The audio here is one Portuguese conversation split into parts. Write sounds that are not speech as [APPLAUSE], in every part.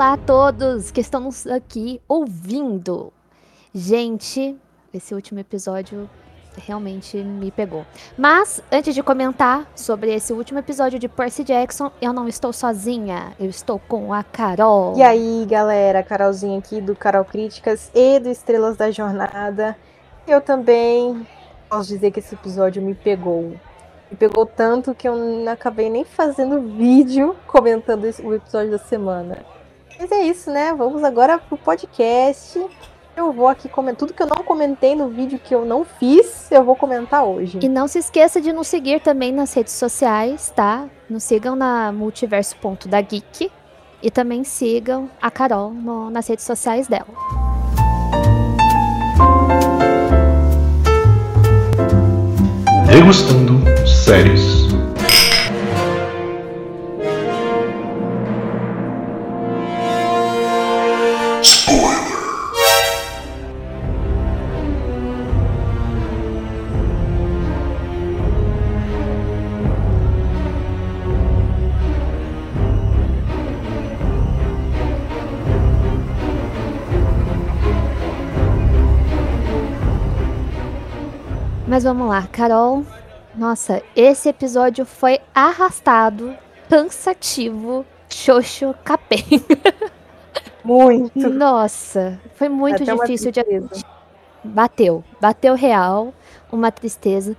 Olá a todos que estão aqui ouvindo. Gente, esse último episódio realmente me pegou. Mas, antes de comentar sobre esse último episódio de Percy Jackson, eu não estou sozinha, eu estou com a Carol. E aí, galera, Carolzinha aqui do Carol Críticas e do Estrelas da Jornada. Eu também posso dizer que esse episódio me pegou. Me pegou tanto que eu não acabei nem fazendo vídeo comentando o episódio da semana. Mas é isso, né? Vamos agora pro podcast. Eu vou aqui comentar tudo que eu não comentei no vídeo que eu não fiz, eu vou comentar hoje. E não se esqueça de nos seguir também nas redes sociais, tá? Nos sigam na multiverso.dageek e também sigam a Carol no, nas redes sociais dela. Degustando séries. Mas vamos lá, Carol. Nossa, esse episódio foi arrastado, cansativo, xoxo, capenga. Muito. Nossa, foi muito Até difícil de. Bateu, bateu real, uma tristeza.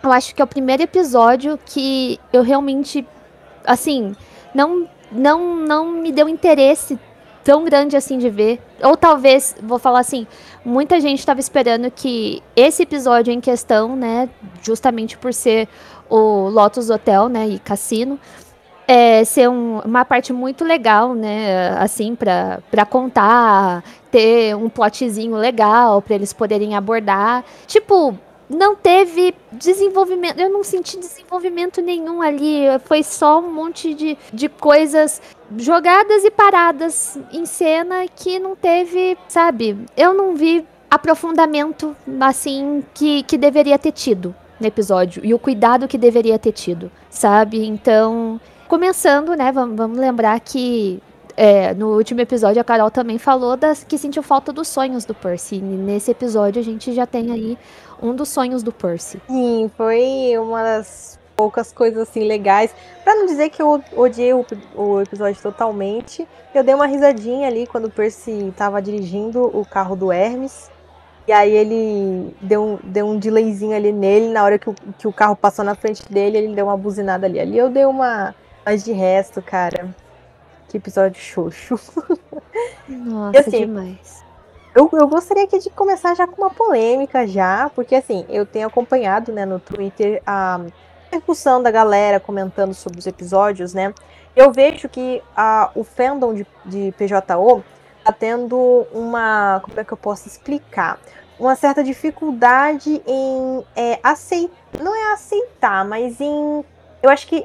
Eu acho que é o primeiro episódio que eu realmente, assim, não, não, não me deu interesse tão grande assim de ver. Ou talvez, vou falar assim, muita gente estava esperando que esse episódio em questão, né, justamente por ser o Lotus Hotel, né, e cassino, é, ser um- uma parte muito legal, né, assim, pra contar, ter um plotzinho legal pra eles poderem abordar. Tipo, não teve desenvolvimento, eu não senti desenvolvimento nenhum ali, foi só um monte de, de coisas jogadas e paradas em cena que não teve, sabe? Eu não vi aprofundamento, assim, que, que deveria ter tido no episódio e o cuidado que deveria ter tido, sabe? Então, começando, né? Vamos, lembrar que é, no último episódio a Carol também falou das, que sentiu falta dos sonhos do Percy. E nesse episódio a gente já tem aí um dos sonhos do Percy. Sim, foi uma das poucas coisas assim legais. Pra não dizer que eu odiei o, o episódio totalmente, eu dei uma risadinha ali quando o Percy tava dirigindo o carro do Hermes. E aí ele deu um, deu um delayzinho ali nele, na hora que o, que o carro passou na frente dele, ele deu uma buzinada ali. Ali eu dei uma. Mas de resto, cara. Que episódio xoxo. [LAUGHS] Nossa, assim, demais. Eu, eu gostaria aqui de começar já com uma polêmica já, porque assim, eu tenho acompanhado, né, no Twitter a repercussão da galera comentando sobre os episódios, né? Eu vejo que a, o fandom de, de PJO tá tendo uma, como é que eu posso explicar? Uma certa dificuldade em é, aceitar, não é aceitar, mas em, eu acho que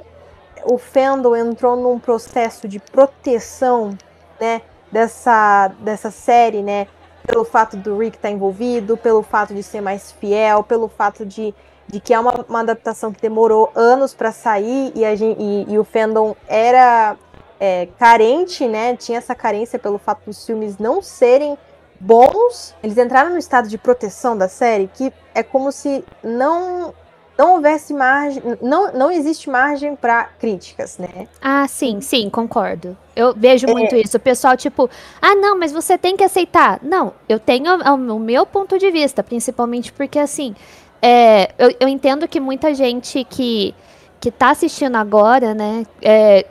o fandom entrou num processo de proteção, né, dessa, dessa série, né, pelo fato do Rick estar envolvido, pelo fato de ser mais fiel, pelo fato de, de que é uma, uma adaptação que demorou anos para sair e, a gente, e, e o fandom era é, carente, né? Tinha essa carência pelo fato dos filmes não serem bons. Eles entraram no estado de proteção da série que é como se não não houvesse margem, não, não existe margem para críticas, né? Ah, sim, sim, concordo. Eu vejo muito isso. O pessoal, tipo, ah, não, mas você tem que aceitar. Não, eu tenho o meu ponto de vista, principalmente porque, assim, é, eu, eu entendo que muita gente que, que tá assistindo agora, né, é,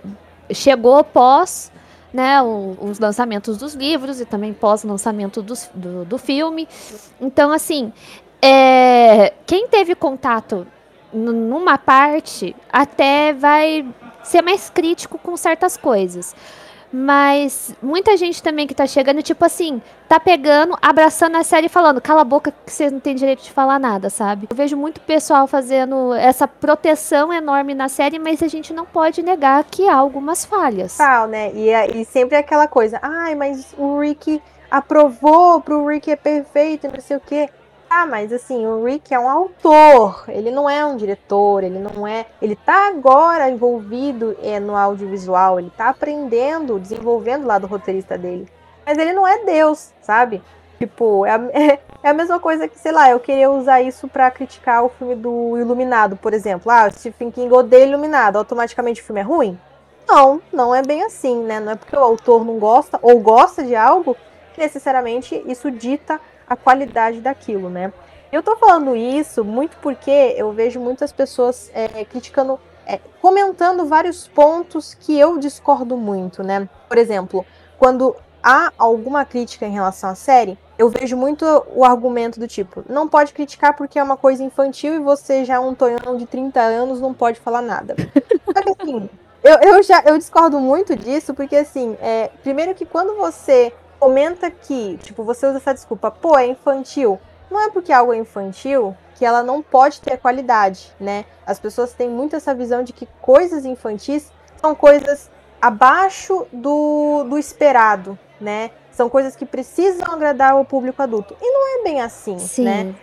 chegou pós né, o- os lançamentos dos livros e também pós-lançamento do, do filme. Então, assim, é, quem teve contato numa parte até vai ser mais crítico com certas coisas. Mas muita gente também que tá chegando, tipo assim, tá pegando, abraçando a série e falando, cala a boca que você não tem direito de falar nada, sabe? Eu vejo muito pessoal fazendo essa proteção enorme na série, mas a gente não pode negar que há algumas falhas. Tal, né? E, é- e sempre aquela coisa, ai, mas o Rick aprovou pro Rick é perfeito, não sei o quê. Ah, mas assim, o Rick é um autor, ele não é um diretor, ele não é. Ele tá agora envolvido é, no audiovisual, ele tá aprendendo, desenvolvendo lá do roteirista dele. Mas ele não é Deus, sabe? Tipo, é a, [LAUGHS] é a mesma coisa que, sei lá, eu queria usar isso para criticar o filme do Iluminado, por exemplo. Ah, Stephen King odeia Iluminado, automaticamente o filme é ruim? Não, não é bem assim, né? Não é porque o autor não gosta ou gosta de algo que necessariamente isso dita a qualidade daquilo, né? Eu tô falando isso muito porque eu vejo muitas pessoas é, criticando, é, comentando vários pontos que eu discordo muito, né? Por exemplo, quando há alguma crítica em relação à série, eu vejo muito o argumento do tipo, não pode criticar porque é uma coisa infantil e você já é um tonhão de 30 anos, não pode falar nada. [LAUGHS] Só que assim, eu, eu já eu discordo muito disso, porque assim, é, primeiro que quando você comenta que, tipo, você usa essa desculpa, pô, é infantil. Não é porque algo é infantil que ela não pode ter qualidade, né? As pessoas têm muito essa visão de que coisas infantis são coisas abaixo do, do esperado, né? São coisas que precisam agradar o público adulto. E não é bem assim, Sim. né?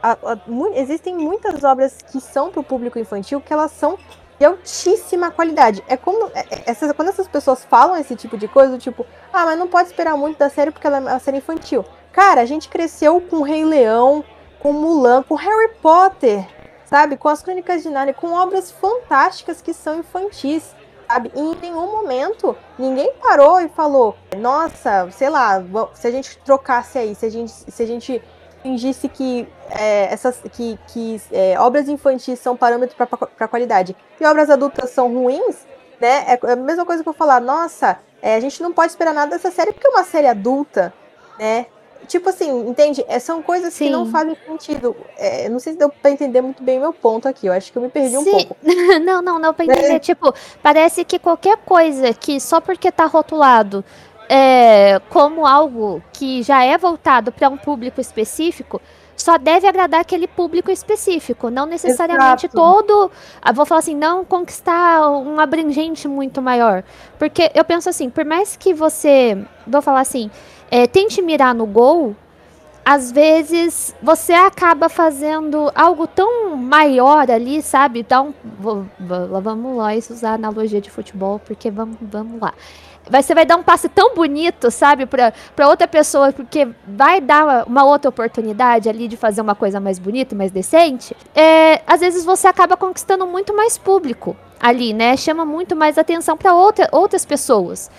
A, a, mu existem muitas obras que são para o público infantil que elas são de altíssima qualidade. É como. É, é, essas, quando essas pessoas falam esse tipo de coisa, tipo, ah, mas não pode esperar muito da série porque ela é uma série infantil. Cara, a gente cresceu com Rei Leão, com Mulan, com Harry Potter, sabe? Com as Crônicas de Narnia, com obras fantásticas que são infantis. Sabe? E em nenhum momento ninguém parou e falou: Nossa, sei lá, se a gente trocasse aí, se a gente, se a gente fingisse que, é, essas, que, que é, obras infantis são parâmetros para qualidade e obras adultas são ruins, né? É a mesma coisa que eu falar, nossa, é, a gente não pode esperar nada dessa série porque é uma série adulta, né? Tipo assim, entende? É, são coisas Sim. que não fazem sentido. É, não sei se deu pra entender muito bem o meu ponto aqui. Eu acho que eu me perdi Sim. um pouco. [LAUGHS] não, não, não pra entender. É. Tipo, parece que qualquer coisa que só porque tá rotulado é, como algo que já é voltado para um público específico, só deve agradar aquele público específico, não necessariamente Exato. todo. Ah, vou falar assim, não conquistar um abrangente muito maior. Porque eu penso assim, por mais que você, vou falar assim, é, tente mirar no gol, às vezes você acaba fazendo algo tão maior ali, sabe? Então, vamos lá, isso usar analogia de futebol, porque vamos, vamos lá você vai dar um passe tão bonito, sabe, para outra pessoa, porque vai dar uma outra oportunidade ali de fazer uma coisa mais bonita, mais decente. É, às vezes você acaba conquistando muito mais público ali, né? Chama muito mais atenção para outra, outras pessoas.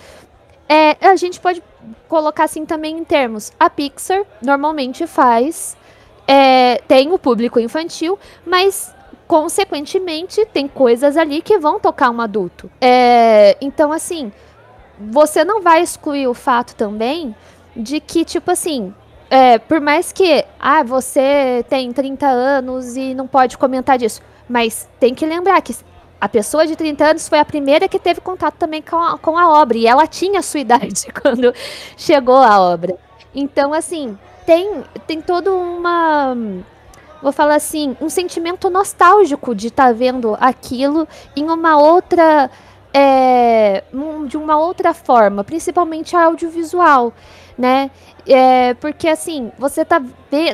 É, a gente pode colocar assim também em termos. A Pixar normalmente faz. É, tem o público infantil, mas consequentemente tem coisas ali que vão tocar um adulto. É, então, assim, você não vai excluir o fato também de que, tipo assim, é, por mais que ah, você tem 30 anos e não pode comentar disso, mas tem que lembrar que a pessoa de 30 anos foi a primeira que teve contato também com a, com a obra, e ela tinha a sua [LAUGHS] idade quando chegou a obra. Então, assim, tem, tem toda uma. Vou falar assim, um sentimento nostálgico de estar tá vendo aquilo em uma outra é, de uma outra forma, principalmente audiovisual, né? É, porque assim, você tá,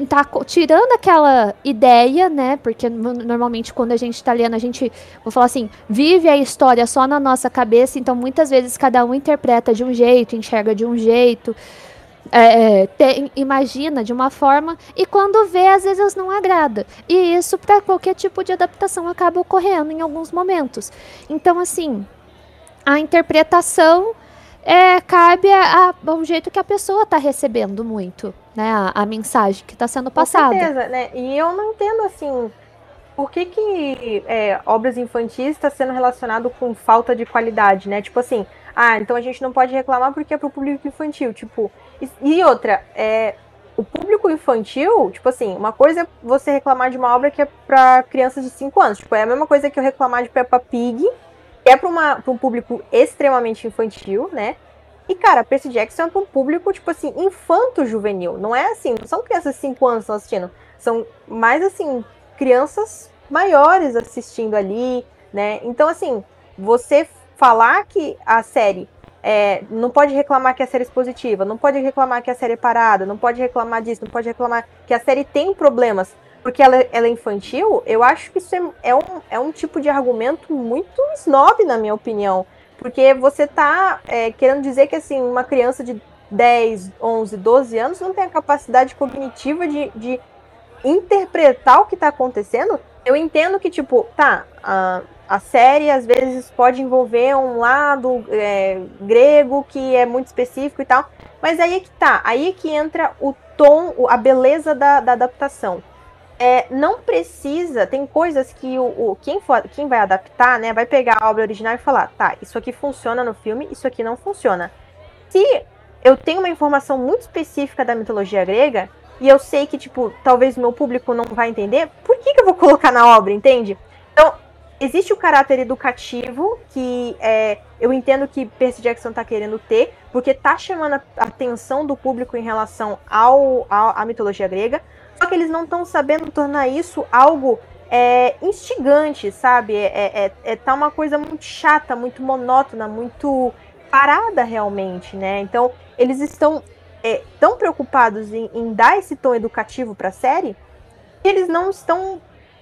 tá tirando aquela ideia, né? Porque normalmente quando a gente tá lendo, a gente, vou falar assim, vive a história só na nossa cabeça, então muitas vezes cada um interpreta de um jeito, enxerga de um jeito. É, tem, imagina de uma forma e quando vê às vezes não agrada e isso para qualquer tipo de adaptação acaba ocorrendo em alguns momentos então assim a interpretação é, cabe a, a, ao jeito que a pessoa está recebendo muito, né? A, a mensagem que está sendo passada. Com certeza, né? E eu não entendo assim. Por que, que é, obras infantis está sendo relacionado com falta de qualidade, né? Tipo assim, ah, então a gente não pode reclamar porque é para o público infantil. Tipo, e, e outra, é, o público infantil, tipo assim, uma coisa é você reclamar de uma obra que é para crianças de 5 anos. Tipo, é a mesma coisa que eu reclamar de Peppa Pig é para um público extremamente infantil, né? E, cara, Percy Jackson é para um público, tipo assim, infanto-juvenil. Não é assim, não são crianças de 5 anos que assistindo. São mais, assim, crianças maiores assistindo ali, né? Então, assim, você falar que a série é, não pode reclamar que a série é expositiva, não pode reclamar que a série é parada, não pode reclamar disso, não pode reclamar que a série tem problemas porque ela, ela é infantil, eu acho que isso é, é, um, é um tipo de argumento muito snob, na minha opinião. Porque você tá é, querendo dizer que assim, uma criança de 10, 11, 12 anos não tem a capacidade cognitiva de, de interpretar o que está acontecendo. Eu entendo que, tipo, tá, a, a série às vezes pode envolver um lado é, grego que é muito específico e tal, mas aí é que tá, aí é que entra o tom, a beleza da, da adaptação. É, não precisa, tem coisas que o, o, quem, for, quem vai adaptar, né, vai pegar a obra original e falar, tá, isso aqui funciona no filme, isso aqui não funciona. Se eu tenho uma informação muito específica da mitologia grega, e eu sei que, tipo, talvez o meu público não vai entender, por que, que eu vou [LAUGHS] colocar na obra, entende? Então, existe o caráter educativo que é, eu entendo que Percy Jackson tá querendo ter, porque tá chamando a atenção do público em relação ao, ao à mitologia grega, só que eles não estão sabendo tornar isso algo é, instigante, sabe? É, é, é, é, tá uma coisa muito chata, muito monótona, muito parada realmente, né? Então, eles estão é, tão preocupados em, em dar esse tom educativo para a série que eles não estão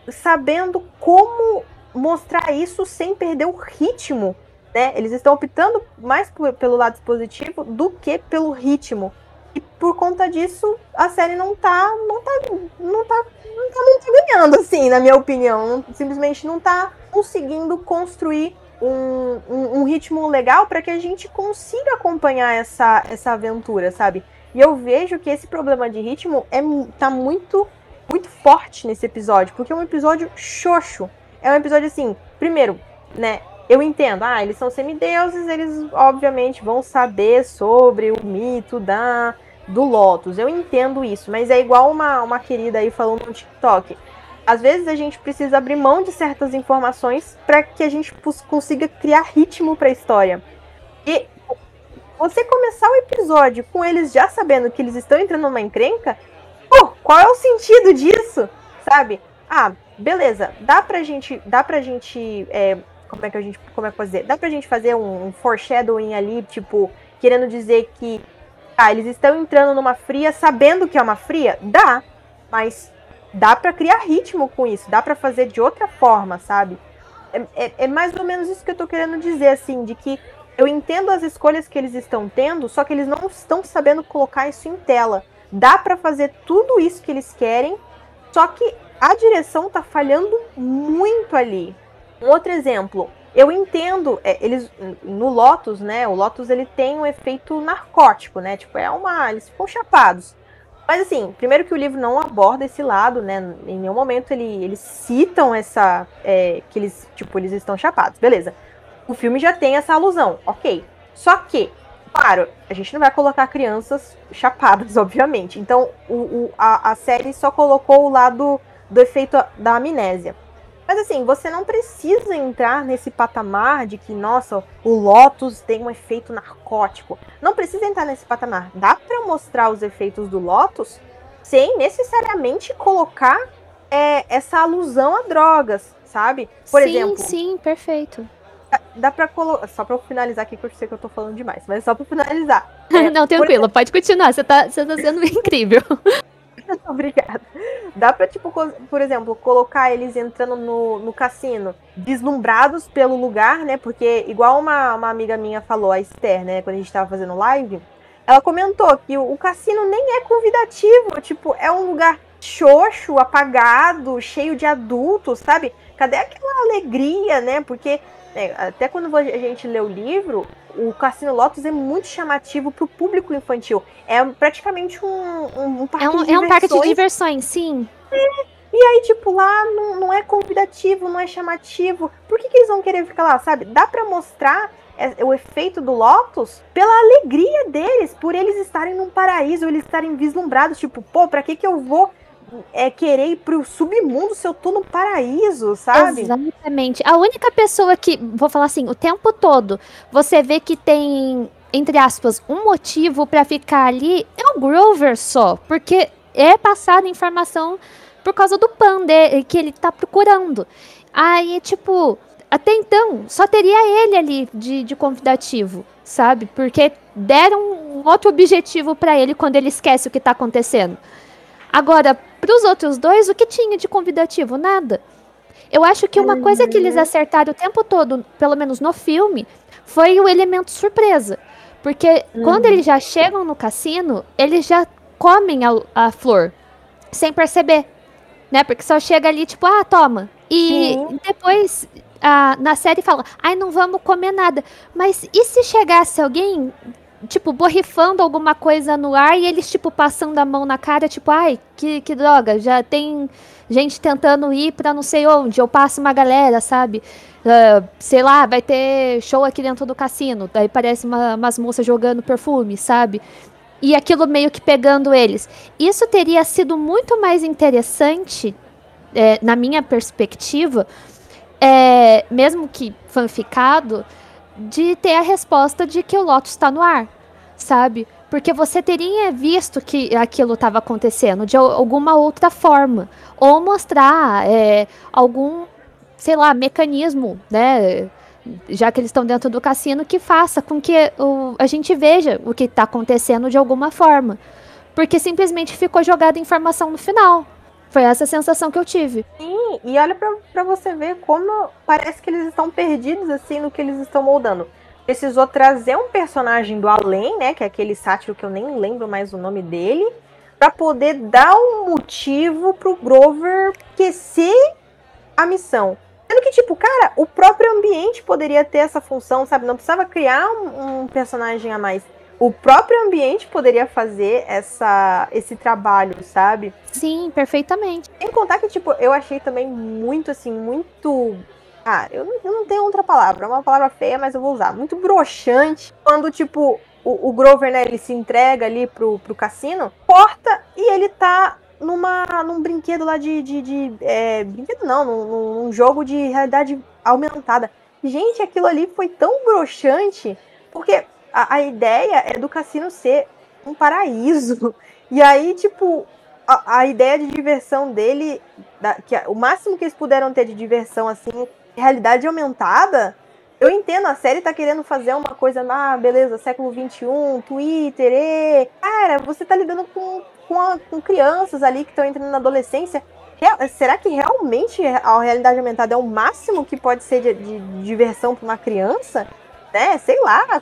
sabendo como mostrar isso sem perder o ritmo, né? Eles estão optando mais pelo lado positivo do que pelo ritmo. E por conta disso, a série não tá. não tá. não tá. não tá, tá ganhando, assim, na minha opinião. Simplesmente não tá conseguindo construir um, um, um ritmo legal para que a gente consiga acompanhar essa, essa aventura, sabe? E eu vejo que esse problema de ritmo é, tá muito, muito forte nesse episódio, porque é um episódio xoxo. É um episódio assim, primeiro, né? Eu entendo, ah, eles são semideuses, eles obviamente vão saber sobre o mito da do Lotus. Eu entendo isso, mas é igual uma, uma querida aí falando no TikTok. Às vezes a gente precisa abrir mão de certas informações para que a gente consiga criar ritmo para a história. E você começar o episódio com eles já sabendo que eles estão entrando numa encrenca, pô, qual é o sentido disso? Sabe? Ah, beleza, dá pra gente, dá pra gente é, como é que a gente, como é que dizer? Dá pra gente fazer um, um foreshadowing ali, tipo, querendo dizer que ah, eles estão entrando numa fria sabendo que é uma fria? Dá, mas dá para criar ritmo com isso, dá para fazer de outra forma, sabe? É, é, é, mais ou menos isso que eu tô querendo dizer, assim, de que eu entendo as escolhas que eles estão tendo, só que eles não estão sabendo colocar isso em tela. Dá para fazer tudo isso que eles querem, só que a direção tá falhando muito ali. Um outro exemplo, eu entendo, é, eles no Lotus, né? O Lotus ele tem um efeito narcótico, né? Tipo, é uma, eles ficam chapados. Mas assim, primeiro que o livro não aborda esse lado, né? Em nenhum momento ele, eles citam essa é, que eles, tipo, eles estão chapados, beleza? O filme já tem essa alusão, ok? Só que, claro, a gente não vai colocar crianças chapadas, [LAUGHS] obviamente. Então, o, o a, a série só colocou o lado do efeito da amnésia. Mas assim, você não precisa entrar nesse patamar de que, nossa, o Lotus tem um efeito narcótico. Não precisa entrar nesse patamar. Dá para mostrar os efeitos do Lotus sem necessariamente colocar é, essa alusão a drogas, sabe? Por sim, exemplo. Sim, sim, perfeito. Dá, dá pra colocar. Só pra eu finalizar aqui, que eu sei que eu tô falando demais, mas só pra finalizar. [LAUGHS] É, não, tranquilo, por... pode continuar. Você tá, você tá sendo [LAUGHS] incrível. [LAUGHS] Obrigada. Dá pra, tipo, por exemplo, colocar eles entrando no, no cassino deslumbrados pelo lugar, né? Porque, igual uma, uma amiga minha falou, a Esther, né? Quando a gente tava fazendo live, ela comentou que o, o cassino nem é convidativo. Tipo, é um lugar xoxo, apagado, cheio de adultos, sabe? Cadê aquela alegria, né? Porque é, até quando a gente lê o livro, o Cassino Lotus é muito chamativo para o público infantil. É praticamente um, um, um parque é um, de É um parque de diversões, sim. É. E aí, tipo, lá não, não é convidativo, não é chamativo. Por que, que eles vão querer ficar lá, sabe? Dá para mostrar é, o efeito do Lotus pela alegria deles, por eles estarem num paraíso, eles estarem vislumbrados, tipo, pô, pra que que eu vou é querer ir pro submundo se eu tô no paraíso, sabe? Exatamente. A única pessoa que, vou falar assim, o tempo todo, você vê que tem, entre aspas, um motivo para ficar ali é o Grover só. Porque é passada informação por causa do pan de, que ele tá procurando. Aí, tipo, até então, só teria ele ali de, de convidativo sabe? Porque deram um outro objetivo para ele quando ele esquece o que tá acontecendo. Agora, para os outros dois, o que tinha de convidativo? Nada. Eu acho que uma coisa que eles acertaram o tempo todo, pelo menos no filme, foi o elemento surpresa. Porque uhum. quando eles já chegam no cassino, eles já comem a, a flor sem perceber. Né? Porque só chega ali, tipo, ah, toma. E Sim. depois a, na série fala, ai, não vamos comer nada. Mas e se chegasse alguém, tipo, borrifando alguma coisa no ar e eles, tipo, passando a mão na cara, tipo, ai, que, que droga, já tem gente tentando ir pra não sei onde, eu passo uma galera, sabe? Uh, sei lá, vai ter show aqui dentro do cassino, daí parece uma, umas moças jogando perfume, sabe? E aquilo meio que pegando eles. Isso teria sido muito mais interessante, é, na minha perspectiva, é, mesmo que fanficado, de ter a resposta de que o Lotus está no ar, sabe? Porque você teria visto que aquilo estava acontecendo de alguma outra forma. Ou mostrar é, algum, sei lá, mecanismo, né? Já que eles estão dentro do cassino, que faça com que o, a gente veja o que está acontecendo de alguma forma. Porque simplesmente ficou jogada informação no final. Foi essa sensação que eu tive. Sim, e olha para você ver como parece que eles estão perdidos assim no que eles estão moldando. Precisou trazer um personagem do além, né, que é aquele sátiro que eu nem lembro mais o nome dele, para poder dar um motivo pro Grover esquecer a missão. Sendo que, tipo, cara, o próprio ambiente poderia ter essa função, sabe? Não precisava criar um, um personagem a mais o próprio ambiente poderia fazer essa, esse trabalho, sabe? Sim, perfeitamente. Sem contar que, tipo, eu achei também muito, assim, muito. Ah, eu não, eu não tenho outra palavra. É uma palavra feia, mas eu vou usar. Muito broxante. Quando, tipo, o, o Grover, né, ele se entrega ali pro, pro cassino, porta e ele tá numa, num brinquedo lá de. de, de é, brinquedo não, num, num jogo de realidade aumentada. Gente, aquilo ali foi tão broxante. Porque a, a ideia é do cassino ser um paraíso. E aí, tipo, a, a ideia de diversão dele, da, que o máximo que eles puderam ter de diversão, assim, realidade aumentada, eu entendo, a série tá querendo fazer uma coisa, ah, beleza, século XXI, Twitter, e... Cara, você tá lidando com, com, a, com crianças ali que estão entrando na adolescência. Real, será que realmente a realidade aumentada é o máximo que pode ser de, de, de diversão para uma criança? Né? Sei lá.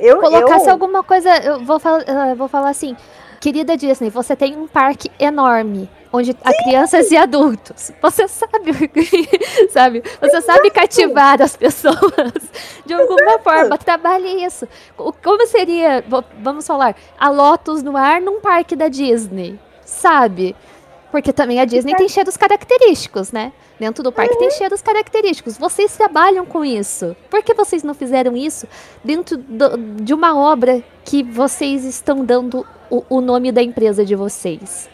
Eu, Colocasse eu... alguma coisa. Eu vou, fal eu vou falar assim. Querida Disney, você tem um parque enorme onde Sim. há crianças e adultos. Você sabe, [LAUGHS] sabe? Você sabe cativar as pessoas [LAUGHS] de alguma forma. Trabalhe isso. Como seria, vamos falar, a Lotus no ar num parque da Disney, sabe? Porque também a Disney tem cheiros característicos, né? Dentro do parque uhum. tem cheiros característicos. Vocês trabalham com isso. Por que vocês não fizeram isso dentro do, de uma obra que vocês estão dando o, o nome da empresa de vocês,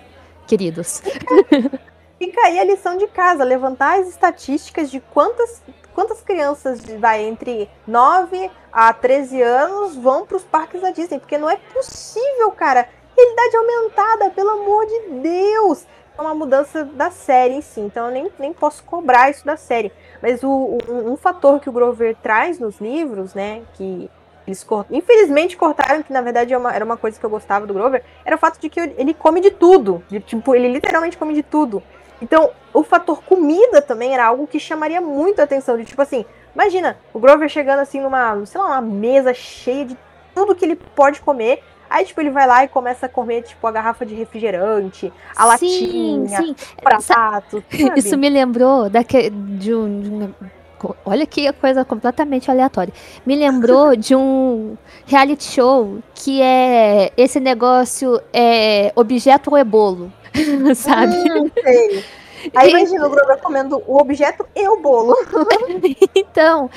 queridos? [LAUGHS] Fica aí a lição de casa, levantar as estatísticas de quantas quantas crianças vai entre 9 a 13 anos vão para os parques da Disney, porque não é possível, cara. Realidade aumentada, pelo amor de Deus uma mudança da série em si, então eu nem, nem posso cobrar isso da série. Mas o, um, fator que o Grover traz nos livros, né, que eles infelizmente cortaram, que na verdade é uma, era uma coisa que eu gostava do Grover, era o fato de que ele come de tudo, de, tipo, ele literalmente come de tudo. Então, o fator comida também era algo que chamaria muito a atenção, de tipo assim, imagina, o Grover chegando assim numa, sei lá, uma mesa cheia de tudo que ele pode comer, Aí, tipo, ele vai lá e começa a comer, tipo, a garrafa de refrigerante, a sim, latinha, sim. o prato. Sabe? Isso me lembrou daquele, de um, de um Olha que coisa completamente aleatória. Me lembrou [LAUGHS] de um reality show que é esse negócio é objeto ou é bolo, [LAUGHS] sabe? Hum, sei. Aí imagina o Grover comendo o objeto e o bolo. [LAUGHS] então,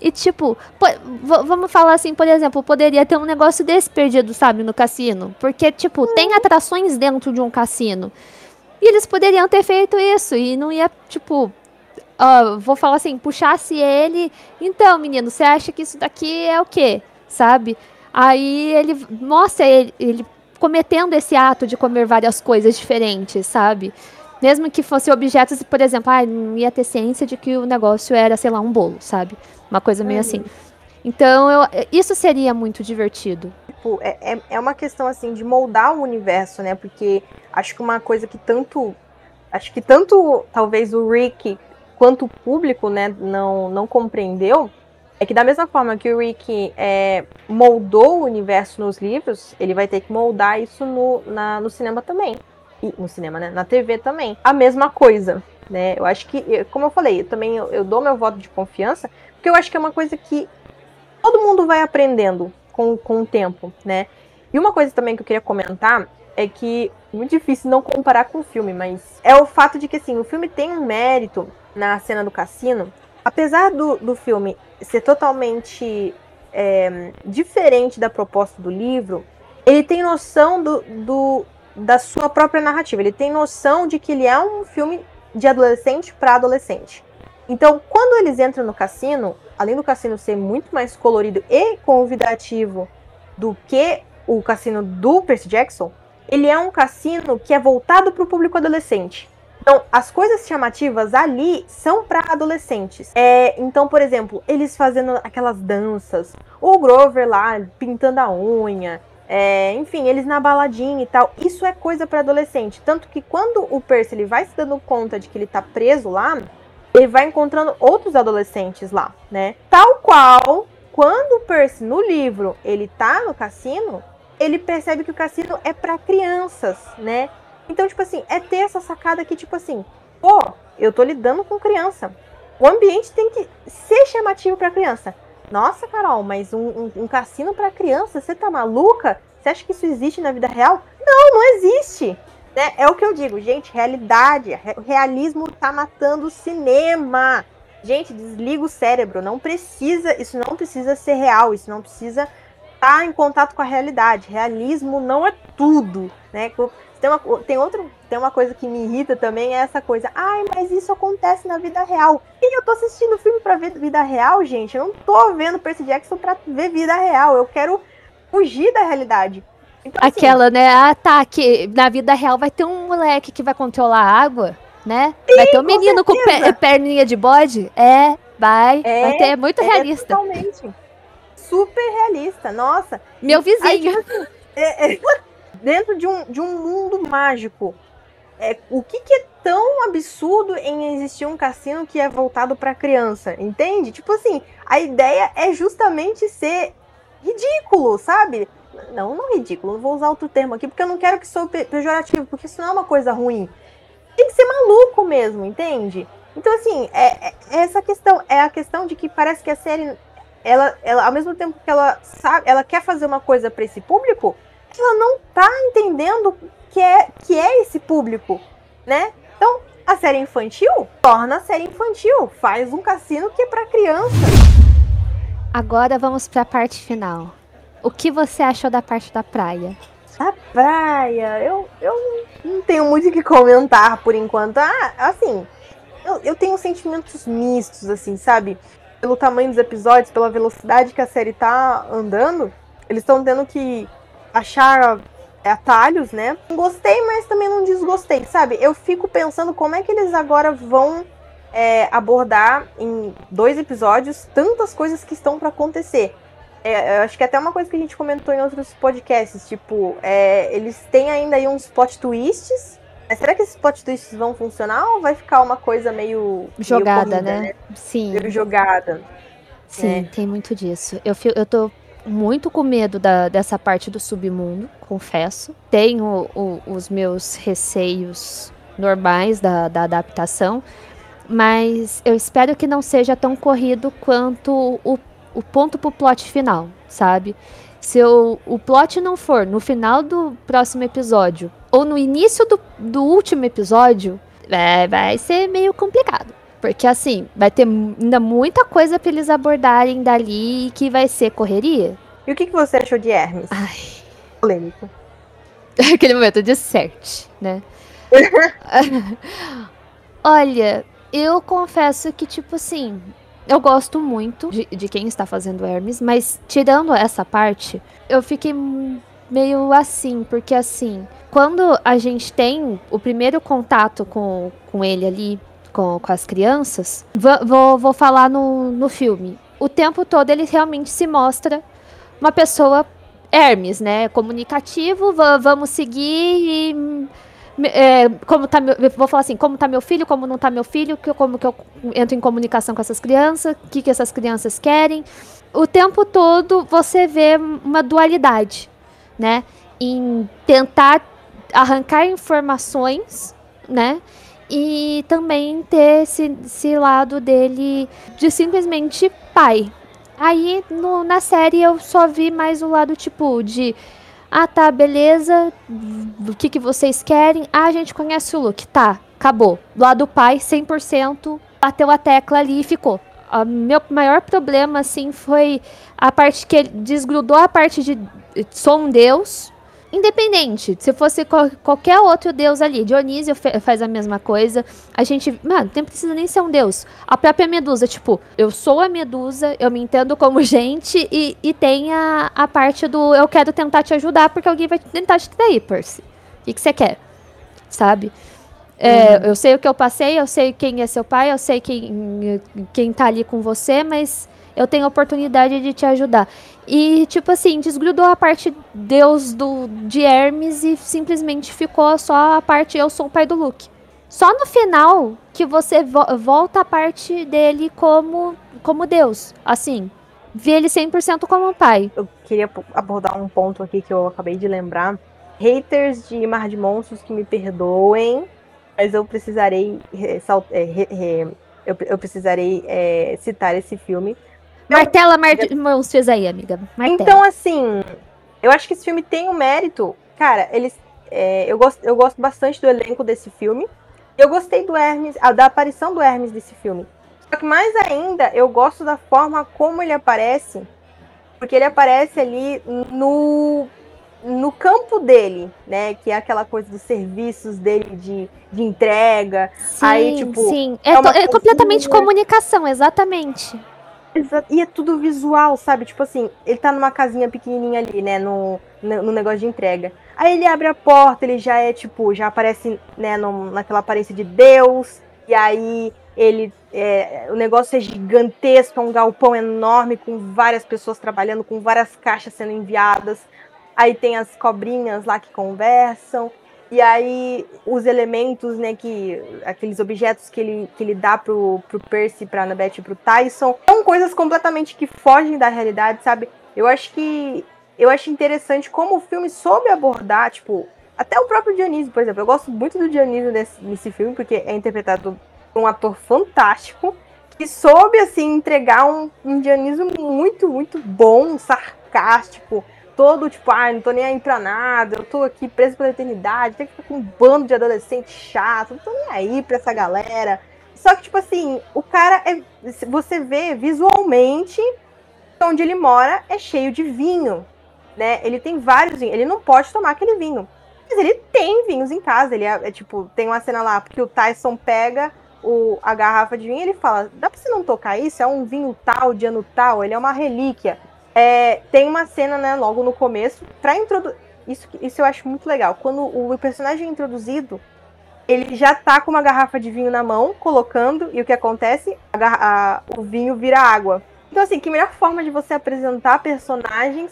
e tipo, vamos falar assim, por exemplo, poderia ter um negócio desse perdido, sabe, no cassino. Porque, tipo, tem atrações dentro de um cassino. E eles poderiam ter feito isso. E não ia, tipo. Uh, vou falar assim, puxasse ele. Então, menino, você acha que isso daqui é o quê? Sabe? Aí ele mostra ele, ele cometendo esse ato de comer várias coisas diferentes, sabe? Mesmo que fosse objetos, por exemplo, ah, não ia ter ciência de que o negócio era, sei lá, um bolo, sabe? Uma coisa meio assim. Então, eu, isso seria muito divertido. Tipo, é, é, é uma questão assim de moldar o universo, né? Porque acho que uma coisa que tanto. Acho que tanto talvez o Rick quanto o público, né, não, não compreendeu é que da mesma forma que o Rick é, moldou o universo nos livros, ele vai ter que moldar isso no, na, no cinema também. E, no cinema, né? Na TV também. A mesma coisa, né? Eu acho que, como eu falei, eu também eu, eu dou meu voto de confiança, porque eu acho que é uma coisa que todo mundo vai aprendendo com, com o tempo, né? E uma coisa também que eu queria comentar é que muito difícil não comparar com o filme, mas é o fato de que assim, o filme tem um mérito na cena do cassino, apesar do, do filme ser totalmente é, diferente da proposta do livro, ele tem noção do, do, da sua própria narrativa. Ele tem noção de que ele é um filme de adolescente para adolescente. Então, quando eles entram no cassino, além do cassino ser muito mais colorido e convidativo do que o cassino do Percy Jackson, ele é um cassino que é voltado para o público adolescente. Então, as coisas chamativas ali são para adolescentes. É, então, por exemplo, eles fazendo aquelas danças, o Grover lá pintando a unha, é, enfim, eles na baladinha e tal. Isso é coisa para adolescente. Tanto que quando o Percy ele vai se dando conta de que ele tá preso lá, ele vai encontrando outros adolescentes lá, né? Tal qual quando o Percy no livro ele tá no cassino, ele percebe que o cassino é para crianças, né? Então, tipo assim, é ter essa sacada que, tipo assim, pô, eu tô lidando com criança. O ambiente tem que ser chamativo para criança. Nossa, Carol, mas um, um, um cassino para criança, você tá maluca? Você acha que isso existe na vida real? Não, não existe. Né? É o que eu digo, gente, realidade, realismo tá matando o cinema. Gente, desliga o cérebro, não precisa, isso não precisa ser real, isso não precisa estar tá em contato com a realidade. Realismo não é tudo, né? Tem, uma, tem, outro, tem uma coisa que me irrita também, é essa coisa. Ai, mas isso acontece na vida real. E eu tô assistindo filme pra ver vida real, gente. Eu não tô vendo Percy Jackson pra ver vida real. Eu quero fugir da realidade. Então, assim, Aquela, assim, né? Ah, tá. Que na vida real vai ter um moleque que vai controlar a água, né? Sim, vai ter um menino com, com perninha de bode. É, vai. É, vai ter. É muito é, realista. totalmente. Super realista. Nossa. Meu vizinho. Aí, tipo assim, é, é [LAUGHS] dentro de um, de um mundo mágico, é, o que, que, é tão absurdo em existir um cassino que é voltado para criança, entende? Tipo assim, a ideia é justamente ser ridículo, sabe? Não, não ridículo, vou usar outro termo aqui porque eu não quero que sou pejorativo, porque isso não é uma coisa ruim. Tem que ser maluco mesmo, entende? Então, assim, é, é, é essa questão, é a questão de que parece que a série, ela, ela ao mesmo tempo que ela sabe, ela quer fazer uma coisa para esse público, ela não tá entendendo que é, que é esse público, né? Então, a série infantil torna a série infantil, faz um cassino que é para criança. Agora vamos para a parte final. O que você achou da parte da praia? A praia, eu, eu não tenho muito o que comentar por enquanto. Ah, assim, eu, eu tenho sentimentos mistos, assim, sabe? Pelo tamanho dos episódios, pela velocidade que a série tá andando, eles estão tendo que achar atalhos, né? Gostei, mas também não desgostei, sabe? Eu fico pensando como é que eles agora vão é, abordar em dois episódios tantas coisas que estão para acontecer. É, acho que é até uma coisa que a gente comentou em outros podcasts, tipo, é, eles têm ainda aí uns plot twists. Mas será que esses plot twists vão funcionar ou vai ficar uma coisa meio jogada, meio corrida, né? né? Sim. Meio jogada. Sim, é. tem muito disso. Eu, eu tô muito com medo da, dessa parte do submundo, confesso. Tenho o, os meus receios normais da, da adaptação, mas eu espero que não seja tão corrido quanto o, o ponto pro plot final, sabe? Se eu, o plot não for no final do próximo episódio ou no início do, do último episódio, é, vai ser meio complicado. Porque assim, vai ter ainda muita coisa para eles abordarem dali que vai ser correria. E o que, que você achou de Hermes? Ai. Polêmico. [LAUGHS] Aquele momento de certe, né? [LAUGHS] Olha, eu confesso que, tipo assim, eu gosto muito de, de, quem está fazendo Hermes, mas tirando essa parte, eu fiquei meio assim, porque assim, quando a gente tem o primeiro contato com, com ele ali, com, com as crianças, vou, vou, vou falar no, no filme. o tempo todo ele realmente se mostra uma pessoa Hermes, né? Comunicativo, vamos seguir e é, como tá meu, vou falar assim, como tá meu filho, como não tá meu filho, que, como que eu entro em comunicação com essas crianças, o que, que essas crianças querem. O tempo todo você vê uma dualidade, né? Em tentar arrancar informações, né? E também ter esse, esse lado dele de simplesmente pai. Aí no, na série eu só vi mais o lado tipo de ah, tá, beleza. O que, que vocês querem? Ah, a gente conhece o Luke. Tá, acabou. Do lado do pai, 100%. Bateu a tecla ali e ficou. O meu maior problema, assim, foi a parte que ele desgrudou a parte de sou um deus Independente, se fosse qualquer outro deus ali, Dionísio faz a mesma coisa. A gente, mano, não precisa nem ser um deus. A própria Medusa, tipo, eu sou a Medusa, eu me entendo como [LAUGHS] gente e, e tem a, a parte do eu quero tentar te ajudar porque alguém vai tentar te trair, Percy. O que você que Sabe? É, uhum. Eu sei o que eu passei, eu sei quem é seu pai, eu sei quem, quem tá ali com você, mas eu tenho a oportunidade de te ajudar. E, tipo assim, desgrudou a parte Deus do, de Hermes e simplesmente ficou só a parte eu sou o pai do Luke. Só no final que você vo volta a parte dele como, como Deus. Assim, vê ele 100% como pai. Eu queria abordar um ponto aqui que eu acabei de lembrar. Haters de Mar de Monstros que me perdoem, mas eu precisarei, é, eu, eu precisarei é, citar esse filme Martela mar monstros aí, amiga. Martela. Então, assim, eu acho que esse filme tem um mérito. Cara, eles. É, eu, gosto, eu gosto bastante do elenco desse filme. Eu gostei do Hermes, da aparição do Hermes desse filme. Só que mais ainda, eu gosto da forma como ele aparece. Porque ele aparece ali no, no campo dele, né? Que é aquela coisa dos serviços dele de, de entrega. Sim, aí, tipo. Sim, é, é, é completamente comunicação, exatamente. E é tudo visual, sabe? Tipo assim, ele tá numa casinha pequenininha ali, né? No, no negócio de entrega. Aí ele abre a porta, ele já é tipo, já aparece, né, no, naquela aparência de Deus. E aí ele. É, o negócio é gigantesco, é um galpão enorme, com várias pessoas trabalhando, com várias caixas sendo enviadas. Aí tem as cobrinhas lá que conversam. E aí os elementos, né, que aqueles objetos que ele, que ele dá pro, pro Percy, pra Annabeth e pro Tyson, são coisas completamente que fogem da realidade, sabe? Eu acho que eu acho interessante como o filme soube abordar, tipo, até o próprio Dionísio, por exemplo. Eu gosto muito do Dionísio nesse, nesse filme porque é interpretado por um ator fantástico que soube assim entregar um, um Dionísio muito, muito bom, sarcástico, todo, tipo, ah, não tô nem aí pra nada, eu tô aqui preso pela eternidade, tem que ficar com um bando de adolescente chato, não tô nem aí pra essa galera. Só que, tipo assim, o cara é. Você vê visualmente onde ele mora é cheio de vinho. Né? Ele tem vários vinhos. Ele não pode tomar aquele vinho. Mas ele tem vinhos em casa. Ele é, é tipo, tem uma cena lá, porque o Tyson pega o, a garrafa de vinho e ele fala: dá pra você não tocar isso? É um vinho tal, de ano tal, ele é uma relíquia. É, tem uma cena, né, logo no começo, pra introduzir. Isso, isso eu acho muito legal. Quando o personagem é introduzido, ele já tá com uma garrafa de vinho na mão, colocando, e o que acontece? A, a, o vinho vira água. Então, assim, que melhor forma de você apresentar personagens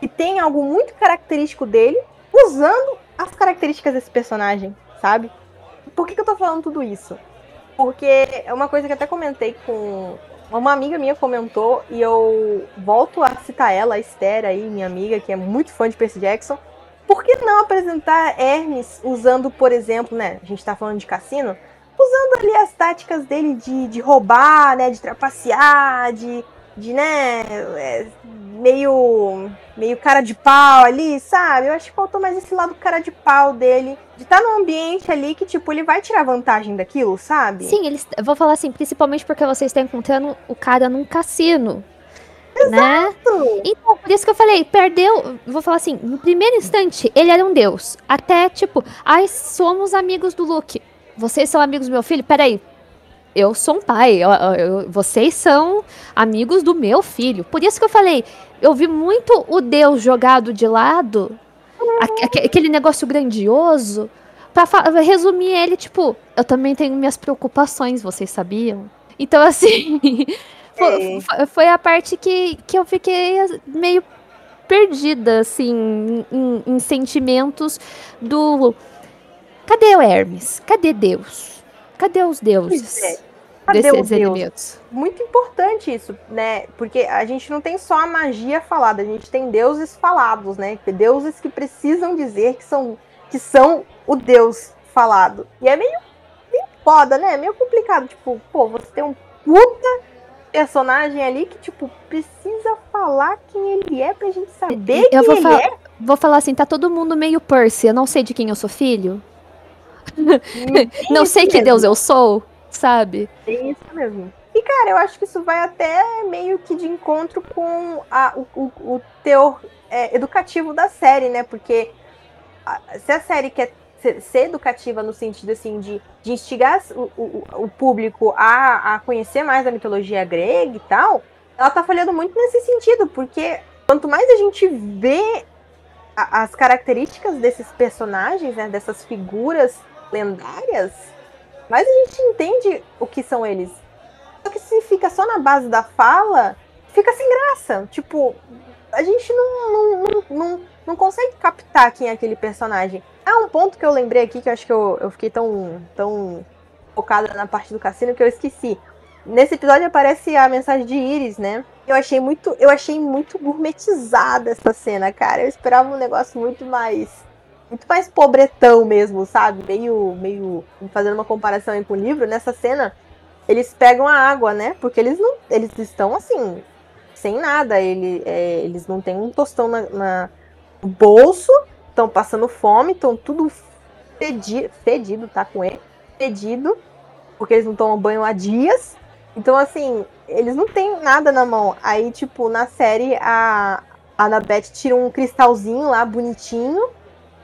que tem algo muito característico dele, usando as características desse personagem, sabe? Por que, que eu tô falando tudo isso? Porque é uma coisa que até comentei com uma amiga minha comentou e eu volto a citar ela, a Esther aí, minha amiga, que é muito fã de Percy Jackson. Por que não apresentar Hermes usando, por exemplo, né? A gente tá falando de cassino, usando ali as táticas dele de, de roubar, né? De trapacear, de, de né? Meio meio cara de pau ali, sabe? Eu acho que faltou mais esse lado cara de pau dele. De estar tá num ambiente ali que, tipo, ele vai tirar vantagem daquilo, sabe? Sim, eles. vou falar assim, principalmente porque você está encontrando o cara num cassino. Né? Exato. Né? Então, por isso que eu falei, perdeu. Vou falar assim, no primeiro instante, ele era um deus. Até, tipo, ai, somos amigos do Luke. Vocês são amigos do meu filho? Peraí, eu sou um pai, eu, eu, vocês são amigos do meu filho. Por isso que eu falei, eu vi muito o Deus jogado de lado, aquele negócio grandioso, para resumir ele, tipo, eu também tenho minhas preocupações, vocês sabiam? Então, assim, [LAUGHS] foi, foi, a parte que, que eu fiquei meio perdida, assim, em, em sentimentos do. Cadê o Hermes? Cadê Deus? Cadê os deuses? Cadê desses elementos? Muito importante isso, né? Porque a gente não tem só a magia falada, a gente tem deuses falados, né? Deuses que precisam dizer que são, que são o Deus falado. E é meio, meio foda, né? É meio complicado. Tipo, pô, você tem um puta personagem ali que, tipo, precisa falar quem ele é pra gente saber eu quem vou ele é. Vou falar assim, tá todo mundo meio Percy, eu não sei de quem eu sou filho. [LAUGHS] não sei que Deus eu sou, sabe? É isso mesmo. E, cara, eu acho que isso vai até meio que de encontro com a, o, o, o teor é, educativo da série, né? Porque a, se a série quer ser, ser, educativa no sentido assim de, de instigar o, o, o público a, a conhecer mais a mitologia grega e tal, ela tá falhando muito nesse sentido, porque quanto mais a gente vê a, as características desses personagens, né, dessas figuras lendárias, mais a gente entende o que são eles. Só que se fica só na base da fala, fica sem graça. Tipo, a gente não, não, não, não, consegue captar quem é aquele personagem. Ah, um ponto que eu lembrei aqui, que eu acho que eu, eu fiquei tão, tão focada na parte do cassino que eu esqueci. Nesse episódio aparece a mensagem de Iris, né? Eu achei muito, eu achei muito gourmetizada essa cena, cara. Eu esperava um negócio muito mais muito mais pobretão mesmo, sabe? Meio meio fazendo uma comparação aí com o livro, nessa cena eles pegam a água, né? Porque eles não eles estão assim, sem nada, ele, é, eles não têm um tostão na, na no bolso estão passando fome, estão tudo fedido, fedido, tá com ele, fedido, porque eles não tomam banho há dias. Então, assim, eles não têm nada na mão. Aí, tipo, na série, a, a Annabeth tira um cristalzinho lá, bonitinho,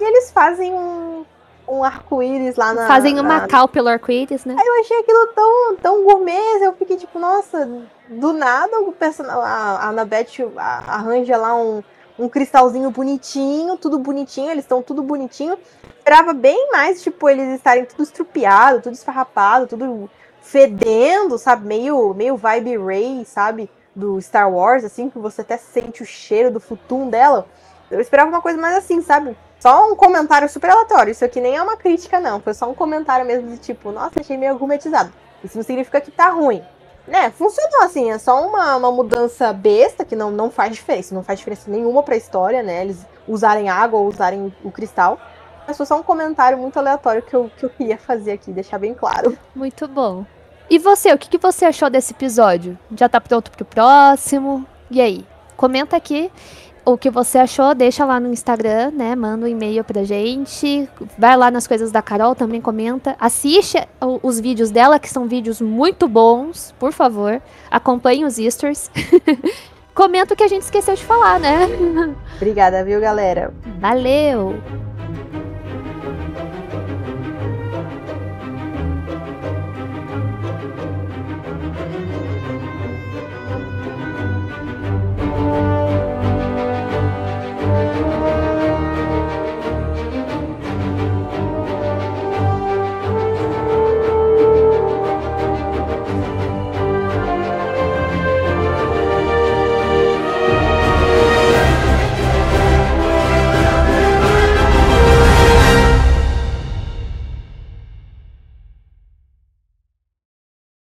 e eles fazem um, um arco-íris lá na. Fazem uma na... cal pelo arco-íris, né? Aí eu achei aquilo tão, tão gourmet, eu fiquei tipo, nossa, do nada o personagem, a Annabeth arranja lá um, um cristalzinho bonitinho, tudo bonitinho, eles estão tudo bonitinho. Esperava bem mais, tipo, eles estarem tudo estrupiado, tudo esfarrapado, tudo fedendo, sabe? Meio, meio vibe Ray, sabe? Do Star Wars, assim, que você até sente o cheiro do futum dela. Eu esperava uma coisa mais assim, sabe? Só um comentário super aleatório. Isso aqui nem é uma crítica, não. Foi só um comentário mesmo de tipo, nossa, achei meio argumentizado. Isso não significa que tá ruim né, funcionou assim, é só uma, uma mudança besta que não, não faz diferença, não faz diferença nenhuma pra história, né? Eles usarem água ou usarem o cristal. Mas foi só um comentário muito aleatório que eu, que eu queria fazer aqui, deixar bem claro. Muito bom. E você, o que, que você achou desse episódio? Já tá pronto pro próximo? E aí? Comenta aqui o que você achou, deixa lá no Instagram, né? Manda um e-mail pra gente. Vai lá nas coisas da Carol, também comenta. Assiste os vídeos dela, que são vídeos muito bons, por favor. Acompanhe os Easters. [LAUGHS] comenta o que a gente esqueceu de falar, né? Obrigada, viu, galera? Valeu!